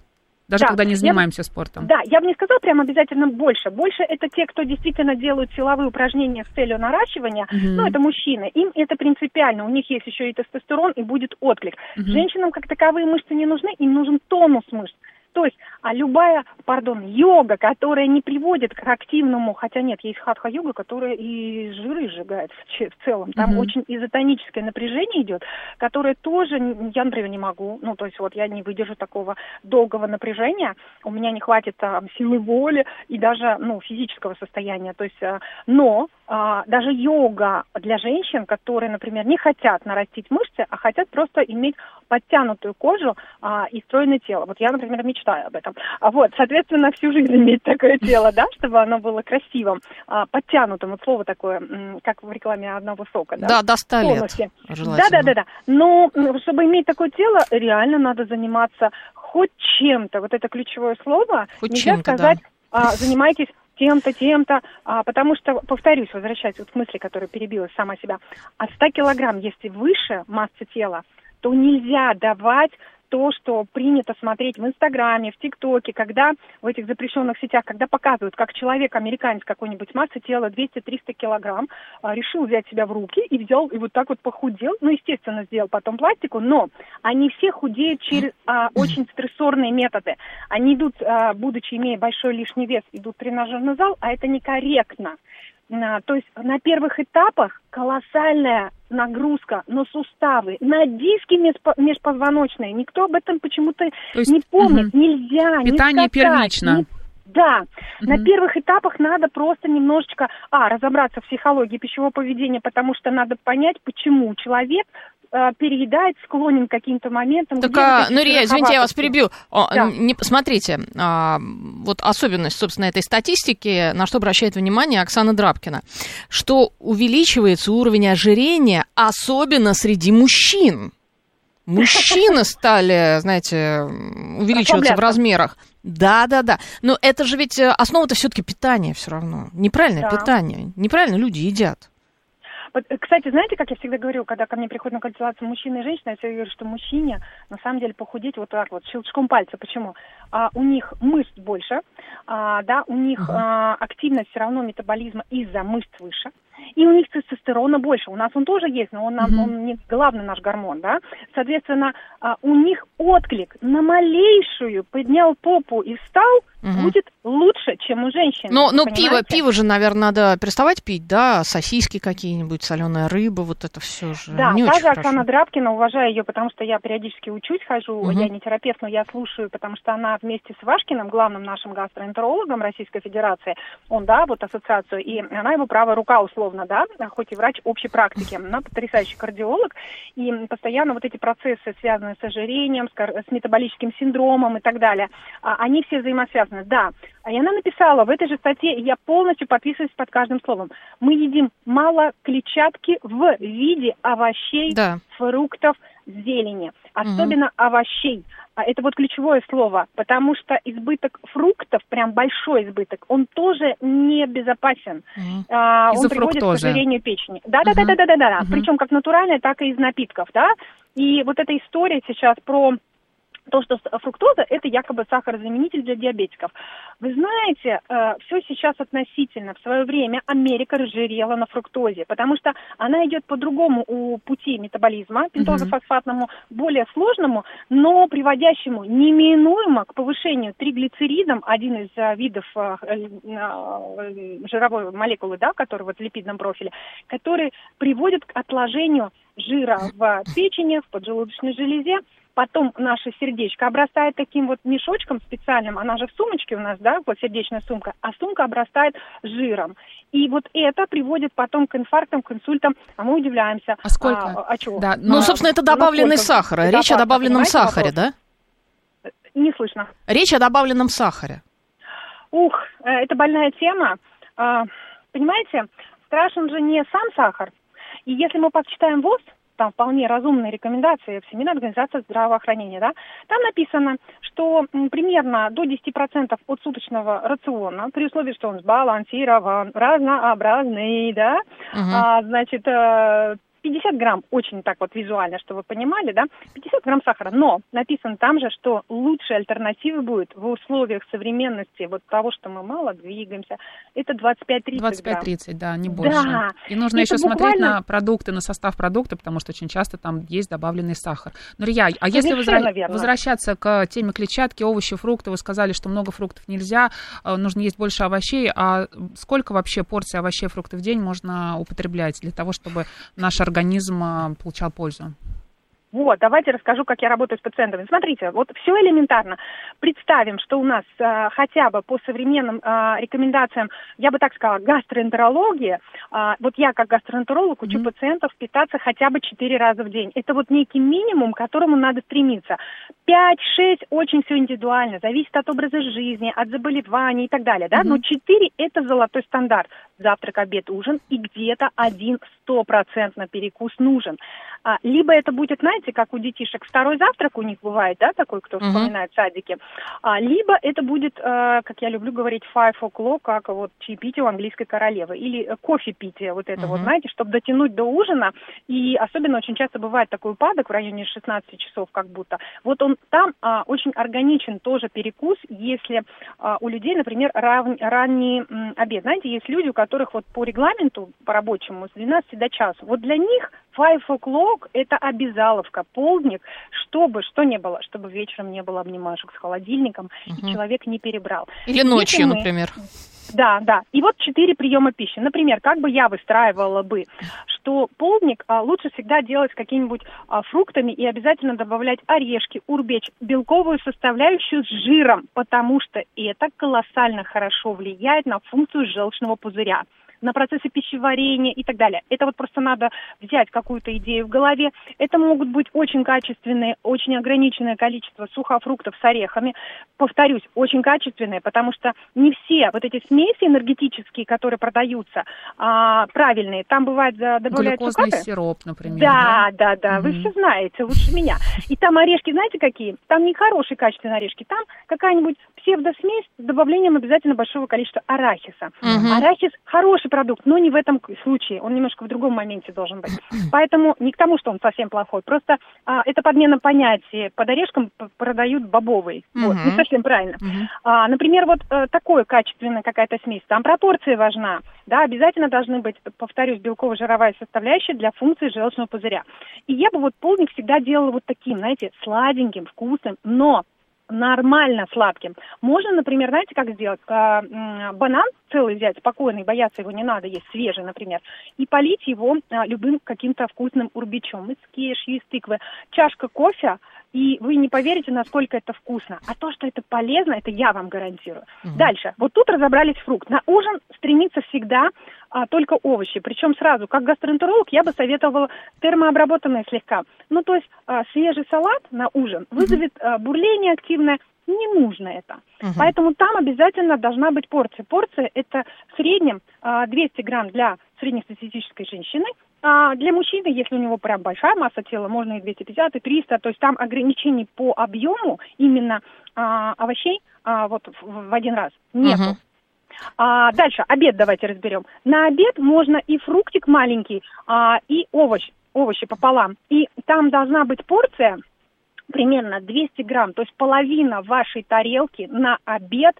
Даже Да, когда не я- занимаемся спортом. Да, я бы не сказала прям обязательно больше. Больше это те, кто действительно делают силовые упражнения с целью наращивания. Мгм. Ну, это мужчины. Им это принципиально. У них есть еще и тестостерон, и будет отклик. Женщинам как таковые мышцы не нужны, им нужен тонус мышц. То есть, а любая, пардон, йога, которая не приводит к активному, хотя нет, есть хатха-йога, которая и жиры сжигает в, в целом. Там Мгм. очень изотоническое напряжение идет, которое тоже, я, например, не могу. Ну, то есть вот я не выдержу такого долгого напряжения, у меня не хватит там, силы воли и даже, ну, физического состояния. То есть, а, но а, даже йога для женщин, которые, например, не хотят нарастить мышцы, а хотят просто иметь подтянутую кожу а, и стройное тело. Вот я, например, мечтаю об этом. А вот, соответственно, всю жизнь иметь такое тело, да, чтобы оно было красивым, а, подтянутым. Вот слово такое, как в рекламе одного сока, да? Да, до 100 лет. Полностью. Да, желательно. да, да, да. Но чтобы иметь такое тело, реально надо заниматься хоть чем-то. Вот это ключевое слово. Хоть Нельзя да. сказать, а, занимайтесь тем-то, тем-то, а, потому что, повторюсь, возвращаясь вот к мысли, которая перебилась сама себя, от 100 килограмм, если выше массы тела, то нельзя давать то, что принято смотреть в Инстаграме, в ТикТоке, когда в этих запрещенных сетях, когда показывают, как человек, американец какой-нибудь, масса тела 200-300 килограмм, а, решил взять себя в руки и взял, и вот так вот похудел, ну, естественно, сделал потом пластику, но они все худеют через а, очень стрессорные методы. Они идут, а, будучи имея большой лишний вес, идут в тренажерный зал, а это некорректно. А, то есть на первых этапах колоссальная нагрузка на суставы, на диски межпо- межпозвоночные. Никто об этом почему-то То есть, не помнит. мгм. Нельзя. не Питание скакать, первично. не- Да, на Мгм. первых этапах надо просто немножечко, а, разобраться в психологии пищевого поведения, потому что надо понять, почему человек переедает, склонен к каким-то моментам. Так, а, эти ну, Рия, извините, я вас перебью. Да. не- смотрите, а, вот особенность, собственно, этой статистики, на что обращает внимание Оксана Драбкина, что увеличивается уровень ожирения, особенно среди мужчин. Мужчины стали, знаете, увеличиваться в размерах. Да, да, да. Но это же ведь э, основа-то все-таки питание все равно. Неправильное Да. питание. Неправильно люди едят. Э, Кстати, знаете, как я всегда говорю, когда ко мне приходят на консультацию мужчина и женщина, я всегда говорю, что мужчине на самом деле похудеть вот так вот, щелчком пальца. Почему? А, у них мышц больше, а, да, у них а, активность все равно метаболизма из-за мышц выше, и у них тестостерона больше. У нас он тоже есть, но он, нам, Мгм. он не главный наш гормон, да. Соответственно, а, у них отклик на малейшую поднял попу и встал Мгм. будет лучше, чем у женщин. Но, но пиво, понимаете? пиво же, наверное, надо переставать пить, да? Сосиски какие-нибудь, соленая рыба, вот это все же Да, не та очень же хорошо. Оксана Драбкина, уважаю ее, потому что я периодически учусь, хожу, Мгм. я не терапевт, но я слушаю, потому что она вместе с Вашкиным, главным нашим гастроэнтерологом Российской Федерации, он, да, вот ассоциацию, и она его правая рука условно, да, хоть и врач общей практики, она потрясающий кардиолог, и постоянно вот эти процессы, связанные с ожирением, с, метаболическим синдромом и так далее, а, они все взаимосвязаны, да. И она написала в этой же статье, я полностью подписываюсь под каждым словом, мы едим мало клетчатки в виде овощей, Да. фруктов, зелени, особенно овощей. А Это вот ключевое слово, потому что избыток фруктов, прям большой избыток, он тоже не безопасен. Мгм. А, он приводит к ожирению печени. Да, да, да, Мгм. да, да, да, да. Мгм. Причем как натуральная, так и из напитков, да. И вот эта история сейчас про то, что с- фруктоза – это якобы сахарозаменитель для диабетиков. Вы знаете, все сейчас относительно. В свое время Америка разжирела на фруктозе, потому что она идет по другому у пути метаболизма, пентозофосфатному, более сложному, но приводящему неминуемо к повышению триглицеридом, один из э, видов э, э, э, жировой молекулы, да, который вот в липидном профиле, который приводит к отложению жира в печени, в поджелудочной железе, потом наше сердечко обрастает таким вот мешочком специальным, она же в сумочке у нас, да, вот сердечная сумка, а сумка обрастает жиром. И вот это приводит потом к инфарктам, к инсультам, а мы удивляемся. А сколько? А, а чего? Да, Ну, А, собственно, это ну, добавленный насколько сахар. Речь о безопасно, добавленном сахаре, вопрос? да? Не слышно. Речь о добавленном сахаре. Ух, э, это больная тема. А, Понимаете, страшен же не сам сахар. И если мы почитаем ВОЗ, там вполне разумные рекомендации Всемирной организации здравоохранения, да, там написано, что примерно до 10% от суточного рациона, при условии, что он сбалансирован, разнообразный, да, Мгм. а, значит, э, 50 грамм, очень так вот визуально, чтобы вы понимали, да, 50 грамм сахара, но написано там же, что лучшей альтернативой будет в условиях современности вот того, что мы мало двигаемся, это 25-30 грамм. 25-30, да, не больше. Да. И нужно Это еще смотреть буквально- на продукты, на состав продукта, потому что очень часто там есть добавленный сахар. Но, Рия, а если возра- верно. возвращаться к теме клетчатки, овощи, фрукты, вы сказали, что много фруктов нельзя, э, нужно есть больше овощей, а сколько вообще порций овощей и фруктов в день можно употреблять для того, чтобы наш организм э, получал пользу? Вот, давайте расскажу, как я работаю с пациентами. Смотрите, вот все элементарно. Представим, что у нас э, хотя бы по современным э, рекомендациям, я бы так сказала, гастроэнтерология, э, вот я как гастроэнтеролог учу пациентов питаться хотя бы 4 раза в день. Это вот некий минимум, к которому надо стремиться. 5-6 очень все индивидуально, зависит от образа жизни, от заболеваний и так далее, да, но 4 это золотой стандарт. Завтрак, обед, ужин и где-то один стопроцентно перекус нужен. А, либо это будет, знаете, как у детишек, второй завтрак у них бывает, да, такой, кто Мгм. вспоминает садики, а, либо это будет, э, как я люблю говорить, five o'clock, как вот чаепитие у английской королевы, или э, кофе питие, вот это вот, Мгм. знаете, чтобы дотянуть до ужина, и особенно очень часто бывает такой упадок в районе 16 часов как будто. Вот он там а, очень органичен тоже перекус, если а, у людей, например, рав- ранний м, обед. Знаете, есть люди, у которых вот по регламенту, по рабочему, с 12 до часу. Вот для них five o'clock – это обязаловка, полдник, чтобы, что не было, чтобы вечером не было обнимашек с холодильником, Мгм. и человек не перебрал. Или ночью, мы- например. да, да. И вот четыре приема пищи. Например, как бы я выстраивала бы, что полдник а, лучше всегда делать с какими-нибудь а, фруктами и обязательно добавлять орешки, урбеч, белковую составляющую с жиром, потому что это колоссально хорошо влияет на функцию желчного пузыря на процессы пищеварения и так далее. Это вот просто надо взять какую-то идею в голове. Это могут быть очень качественные, очень ограниченное количество сухофруктов с орехами. Повторюсь, очень качественные, потому что не все вот эти смеси энергетические, которые продаются, а, правильные. Там бывает добавляют Глюкозный цукаты. сироп, например. Да, да, да, вы Мгм. все знаете лучше меня. И там орешки, знаете какие? Там не хорошие качественные орешки, там какая-нибудь псевдосмесь с добавлением обязательно большого количества арахиса. Мгм. Арахис хороший продукт, но не в этом случае. Он немножко в другом моменте должен быть. Поэтому не к тому, что он совсем плохой. Просто а, это подмена понятия. Под орешком продают бобовый. Вот, Мгм. не совсем правильно. Мгм. А, например, вот э, такое качественная какая-то смесь, там пропорция важна, да, обязательно должны быть, повторюсь, белково-жировая составляющая для функции желчного пузыря. И я бы вот полдник всегда делала вот таким, знаете, сладеньким, вкусным, но нормально сладким. Можно, например, знаете, как сделать? М, банан целый взять, спокойный, бояться его не надо, есть свежий, например, и полить его а, любым каким-то вкусным урбичом из кешью, из тыквы. Чашка кофе, и вы не поверите, насколько это вкусно. А то, что это полезно, это я вам гарантирую. Дальше. Вот тут разобрались фрукт. На ужин стремится всегда а, только овощи. Причем сразу, как гастроэнтеролог, я бы советовала термообработанные слегка. Ну, то есть а, свежий салат на ужин вызовет а, бурление активное. Не нужно это. Поэтому там обязательно должна быть порция. Порция это в среднем а, 200 грамм для среднестатистической женщины. А для мужчины, если у него прям большая масса тела, можно и 250, и 300. То есть там ограничений по объему именно а, овощей а, вот в, в один раз нету. Мгм. А, дальше, обед давайте разберем. На обед можно и фруктик маленький, а, и овощ, овощи пополам. И там должна быть порция примерно 200 грамм, то есть половина вашей тарелки на обед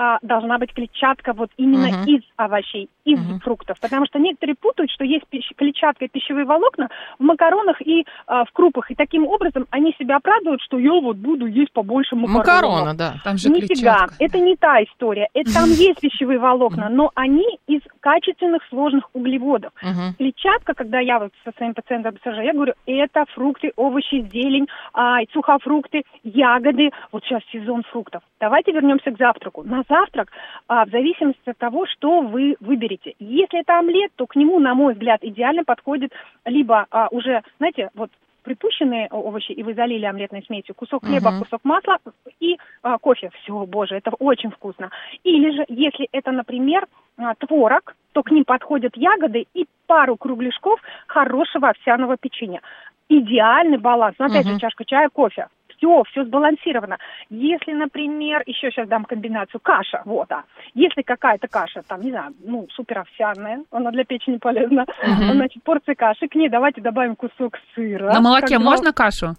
а, должна быть клетчатка вот именно Мгм. из овощей, из Мгм. фруктов. Потому что некоторые путают, что есть пищ- клетчатка и пищевые волокна в макаронах и а, в крупах. И таким образом они себя оправдывают, что я вот буду есть побольше макаронов. Макароны, да. Там же Нифига, клетчатка. это не та история. Это там есть пищевые волокна, но они из качественных сложных углеводов. Мгм. Клетчатка, когда я вот со своим пациентом обсуждаю, я говорю, это фрукты, овощи, зелень, а, сухофрукты, ягоды. Вот сейчас сезон фруктов. Давайте вернемся к завтраку. На завтрак, а, в зависимости от того, что вы выберете. Если это омлет, то к нему, на мой взгляд, идеально подходит либо а, уже, знаете, вот припущенные овощи, и вы залили омлетной смесью, кусок хлеба, Мгм. кусок масла и а, кофе. Все, боже, это очень вкусно. Или же, если это, например, а, творог, то к ним подходят ягоды и пару кругляшков хорошего овсяного печенья. Идеальный баланс. Но опять Мгм. же, чашка чая, кофе. Все, все сбалансировано. Если, например, еще сейчас дам комбинацию каша, вот, а. Если какая-то каша, там, не знаю, ну, супер овсяная, она для печени полезна, Мгм. значит, порция каши, к ней давайте добавим кусок сыра. На молоке можно кашу?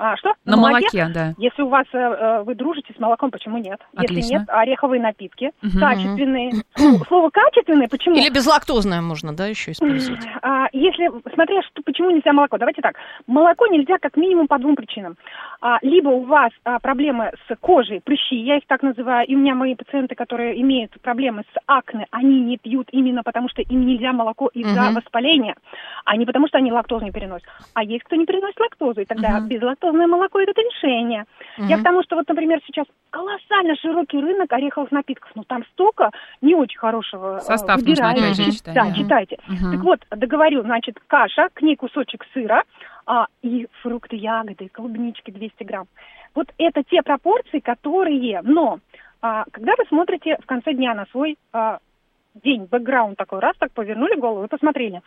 А, что? На молоке, да. Если у вас э, э, вы дружите с молоком, почему нет? Если Отлично. нет, ореховые напитки, Мгм. качественные. Слово, слово качественные, почему? Или безлактозное можно, да, еще использовать. А, если, смотря что, почему нельзя молоко, давайте так. Молоко нельзя как минимум по двум причинам. А, либо у вас а, проблемы с кожей, прыщи, я их так называю, и у меня мои пациенты, которые имеют проблемы с акне, они не пьют именно потому, что им нельзя молоко из-за Мгм. воспаления, а не потому, что они лактозу не переносят. А есть кто не переносит лактозу, и тогда Мгм. Безлактозное молоко – это решение. Я Мгм. к тому, что вот, например, сейчас колоссально широкий рынок ореховых напитков, но там столько не очень хорошего э, Состав нужно выбираете. опять же читать. Да, да. читайте. Мгм. Так вот, договорю, значит, каша, к ней кусочек сыра а, и фрукты, ягоды, клубнички 200 грамм. Вот это те пропорции, которые... Но а, когда вы смотрите в конце дня на свой а, день, бэкграунд такой, раз так повернули голову и посмотрели,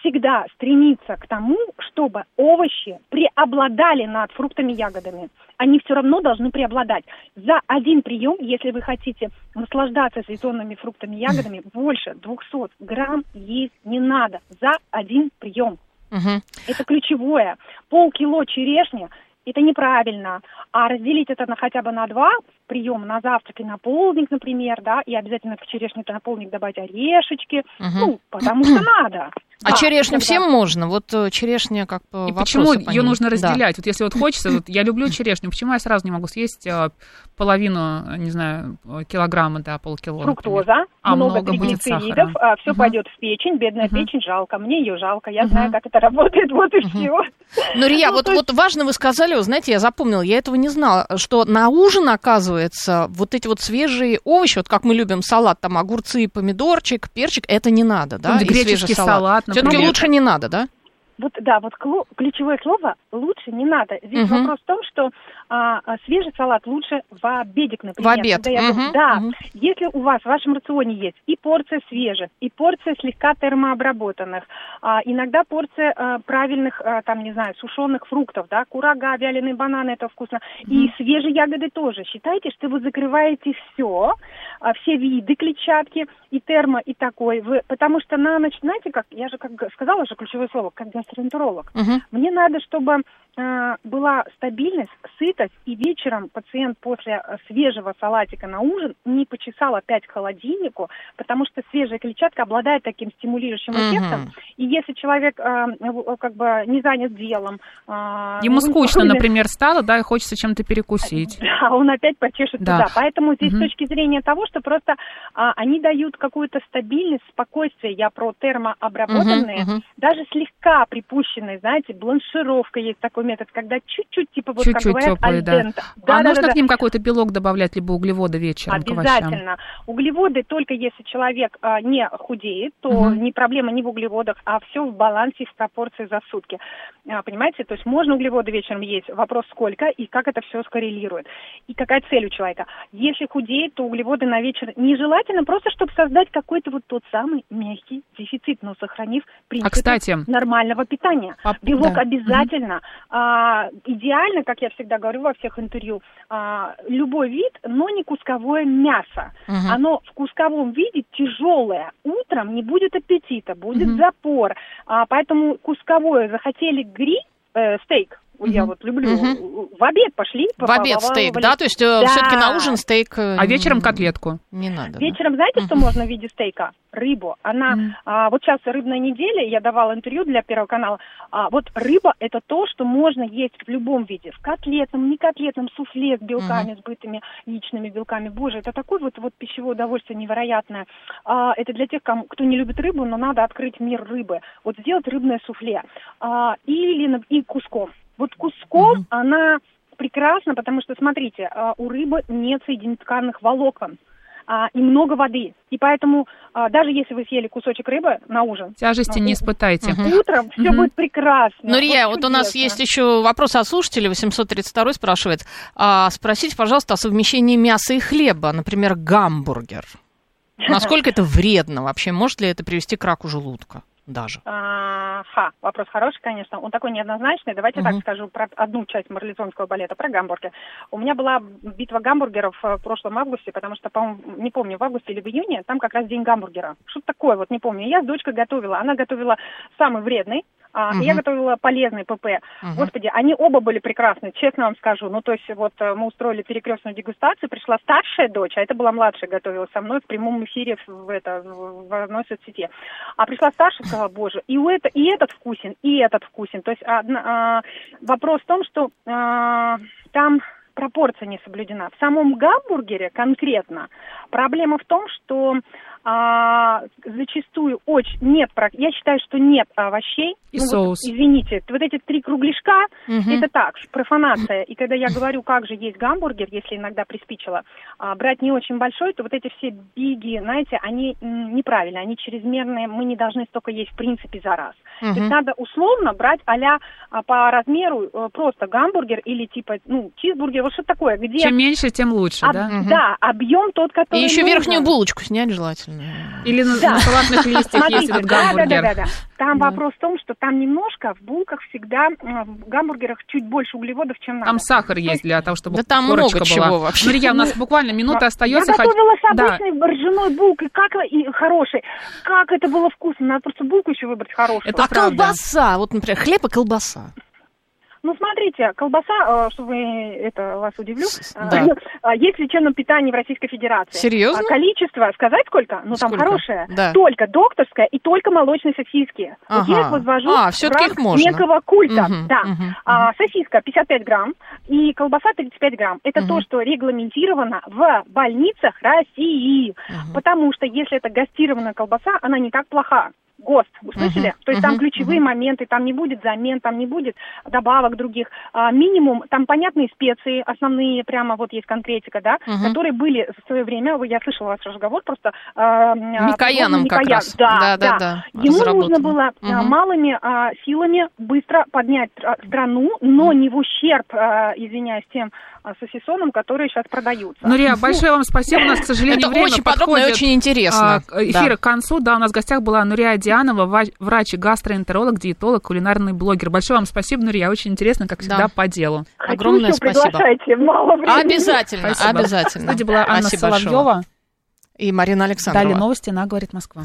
всегда стремиться к тому, чтобы овощи преобладали над фруктами и ягодами. Они все равно должны преобладать. За один прием, если вы хотите наслаждаться сезонными фруктами и ягодами, больше 200 грамм есть не надо за один прием. Мгм. Это ключевое. Полкило черешни – это неправильно. А разделить это на хотя бы на два приема, на завтрак и на полдник, например, да, и обязательно к черешне-то на полдник добавить орешечки, Мгм. ну, потому что надо. А Да, черешню всегда. всем можно? Вот э, черешня как бы И почему по ее нужно Да. разделять? Вот если вот хочется, вот я люблю черешню, почему я сразу не могу съесть э, половину, не знаю, килограмма, да, полкило? например? Фруктоза, А, много, много будет триглицеридов, сахара. все Мгм. пойдет в печень, бедная Мгм. печень, жалко, мне ее жалко, я Мгм. знаю, как это работает, вот и все. Ну, Рия, Ну, вот, есть- вот важно вы сказали, вы знаете, я запомнила, я этого не знала, что на ужин, оказывается, вот эти вот свежие овощи, вот как мы любим салат, там огурцы, помидорчик, перчик, это не надо, да? Ну, и греческий свежий салат, Все-таки например. лучше не надо, да? Вот да, вот ключевое слово лучше не надо. Здесь Мгм. вопрос в том, что а, а, свежий салат лучше в обедик, например. В обед. Когда я говорю, Мгм, Да, мгм. если у вас в вашем рационе есть и порция свежих, и порция слегка термообработанных, а, иногда порция а, правильных, а, там, не знаю, сушеных фруктов, да, курага, вяленые бананы, это вкусно, и свежие ягоды тоже. Считайте, что вы закрываете все, все виды клетчатки, и термо, и такой. Вы, потому что на ночь, знаете, как, я же как сказала же ключевое слово, как гастроэнтеролог. Мгм. Мне надо, чтобы была стабильность, сытость, и вечером пациент после э, свежего салатика на ужин не почесал опять к холодильнику, потому что свежая клетчатка обладает таким стимулирующим эффектом. И если человек э, в- как бы не занят делом... э, Ему скучно, спокойно- например, стало, да, и хочется чем-то перекусить. да, он опять почешет Да. туда. Поэтому здесь Мгм. с точки зрения того, что просто а, они дают какую-то стабильность, спокойствие. Я про термообработанные, Мгм, мгм. даже слегка припущенные, знаете, бланшировка есть такой метод, когда чуть-чуть, типа вот как Чуть-чуть говорят, теплые, да. альдента. а нужно да, к ним какой-то белок добавлять, либо углеводы вечером? Обязательно. Углеводы только если человек а, не худеет, то Мгм. не проблема не в углеводах, а все в балансе и в пропорции за сутки. А, понимаете, то есть можно углеводы вечером есть, вопрос сколько и как это все скоррелирует. И какая цель у человека. Если худеет, то углеводы на вечер нежелательно, просто чтобы создать какой-то вот тот самый мягкий дефицит, но сохранив принципы А, кстати, нормального питания. По- Белок да. обязательно. А, идеально, как я всегда говорю во всех интервью, а, любой вид, но не кусковое мясо. Мгм. Оно в кусковом виде тяжелое. Утром не будет аппетита, будет Мгм. запор. А, поэтому кусковое захотели гри, э, стейк. Я Мгм. вот люблю. Мгм. В обед пошли. В обед стейк, да? То есть Да. все-таки на ужин стейк... э, А вечером котлетку? Не надо. да. Вечером знаете, что Мгм. можно в виде стейка? Рыбу. Она, Мгм. а, вот сейчас рыбная неделя, я давала интервью для Первого канала. А, вот рыба – это то, что можно есть в любом виде. В котлетном, не котлетном, суфле с белками, с бытыми яичными белками. Боже, это такое вот, вот пищевое удовольствие невероятное. А, это для тех, кому, кто не любит рыбу, но надо открыть мир рыбы. Вот сделать рыбное суфле. А, или на- и куском. Вот куском она прекрасна, потому что, смотрите, а, у рыбы нет соединительных волокон а, и много воды. И поэтому а, даже если вы съели кусочек рыбы на ужин, Тяжести Ну, не испытайте. утром все Мгм. будет прекрасно. Нурия, вот у нас есть еще вопрос от слушателя, 832 спрашивает. А, спросите, пожалуйста, о совмещении мяса и хлеба, например, гамбургер. Насколько это вредно вообще? Может ли это привести к раку желудка даже? А, ха, вопрос хороший, конечно. Он такой неоднозначный. Давайте Мгм. так скажу про одну часть марлезонского балета, про гамбургер. У меня была битва гамбургеров э, в прошлом августе, потому что, по-моему, не помню, в августе или в июне, там как раз день гамбургера. Что-то такое, вот не помню. Я с дочкой готовила. Она готовила самый вредный, а, и я готовила полезный ПП. Мгм. Господи, они оба были прекрасны, честно вам скажу. Ну, то есть вот э, мы устроили перекрестную дегустацию, пришла старшая дочь, а это была младшая, готовила со мной в прямом эфире в, в это, в, в одной соцсети. А пришла старшая, сказала, боже, и, у это, и этот вкусен, и этот вкусен. То есть одна- а, вопрос в том, что а, там пропорция не соблюдена. В самом гамбургере конкретно проблема в том, что а, зачастую очень нет, я считаю, что нет овощей. И Ну, вот, соус. извините, вот эти три кругляшка, Мгм. это так, профанация. И когда я говорю, как же есть гамбургер, если иногда приспичило, а, брать не очень большой, то вот эти все биги, знаете, они неправильные, они чрезмерные, мы не должны столько есть в принципе за раз. То есть надо условно брать а по размеру э, просто гамбургер или типа, ну, чизбургер, вот что такое, где... Чем меньше, тем лучше, об- да? Мгм. Да, объем тот, который И еще нужен. верхнюю булочку снять желательно. Или на, Да. на салатных листьях этот да, гамбургер. Да, да, да, да. Там Да. вопрос в том, что там немножко в булках всегда, в гамбургерах чуть больше углеводов, чем надо. Там сахар есть для того, чтобы Да там много была. чего вообще. Мария, у нас буквально минута остается. Я готовила с Да. обычной ржаной булкой, как и хорошей. Как это было вкусно, надо просто булку еще выбрать хорошую. Это а правда. колбаса, вот, например, хлеб и колбаса. Ну, смотрите, колбаса, э, чтобы это вас удивлю, э, да. э, есть в лечебном питании в Российской Федерации. Серьезно? А количество, сказать сколько? Ну, там хорошее. Да. Только докторское и только молочные сосиски. Вот Ага. я их возвожу А, в всё-таки ранг их можно. некого культа. Мгм, да. мгм, А, сосиска 55 грамм и колбаса 35 грамм. Это Мгм. то, что регламентировано в больницах России. Мгм. Потому что если это гастированная колбаса, она не так плоха. ГОСТ, услышали? Мгм, То есть там мгм, ключевые моменты, там не будет замен, там не будет добавок других. А, минимум, там понятные специи, основные, прямо вот есть конкретика, да, Мгм. которые были в свое время, я слышала ваш разговор просто... а, Микояном а, как Микоян, раз. Да, Да, да, да. да, Ему нужно было Мгм. малыми а, силами быстро поднять а, страну, но не в ущерб, а, извиняюсь, тем а, сосисонам, которые сейчас продаются. Нурия, большое вам спасибо. У нас, к сожалению, Это время очень подробно и подходит, очень интересно. а, Эфир Да. к концу. Да, у нас в гостях была Нурия Дианова, ва- врач, гастроэнтеролог, диетолог, кулинарный блогер. Большое вам спасибо, Нурия. Очень интересно, как всегда, Да. по делу. Хочу огромное еще, спасибо. приглашайте, мало времени. Обязательно, Спасибо. В обязательно. студии была Анна Спасибо большое. Соловьева. И Марина Александрова. Далее новости на «Говорит Москва».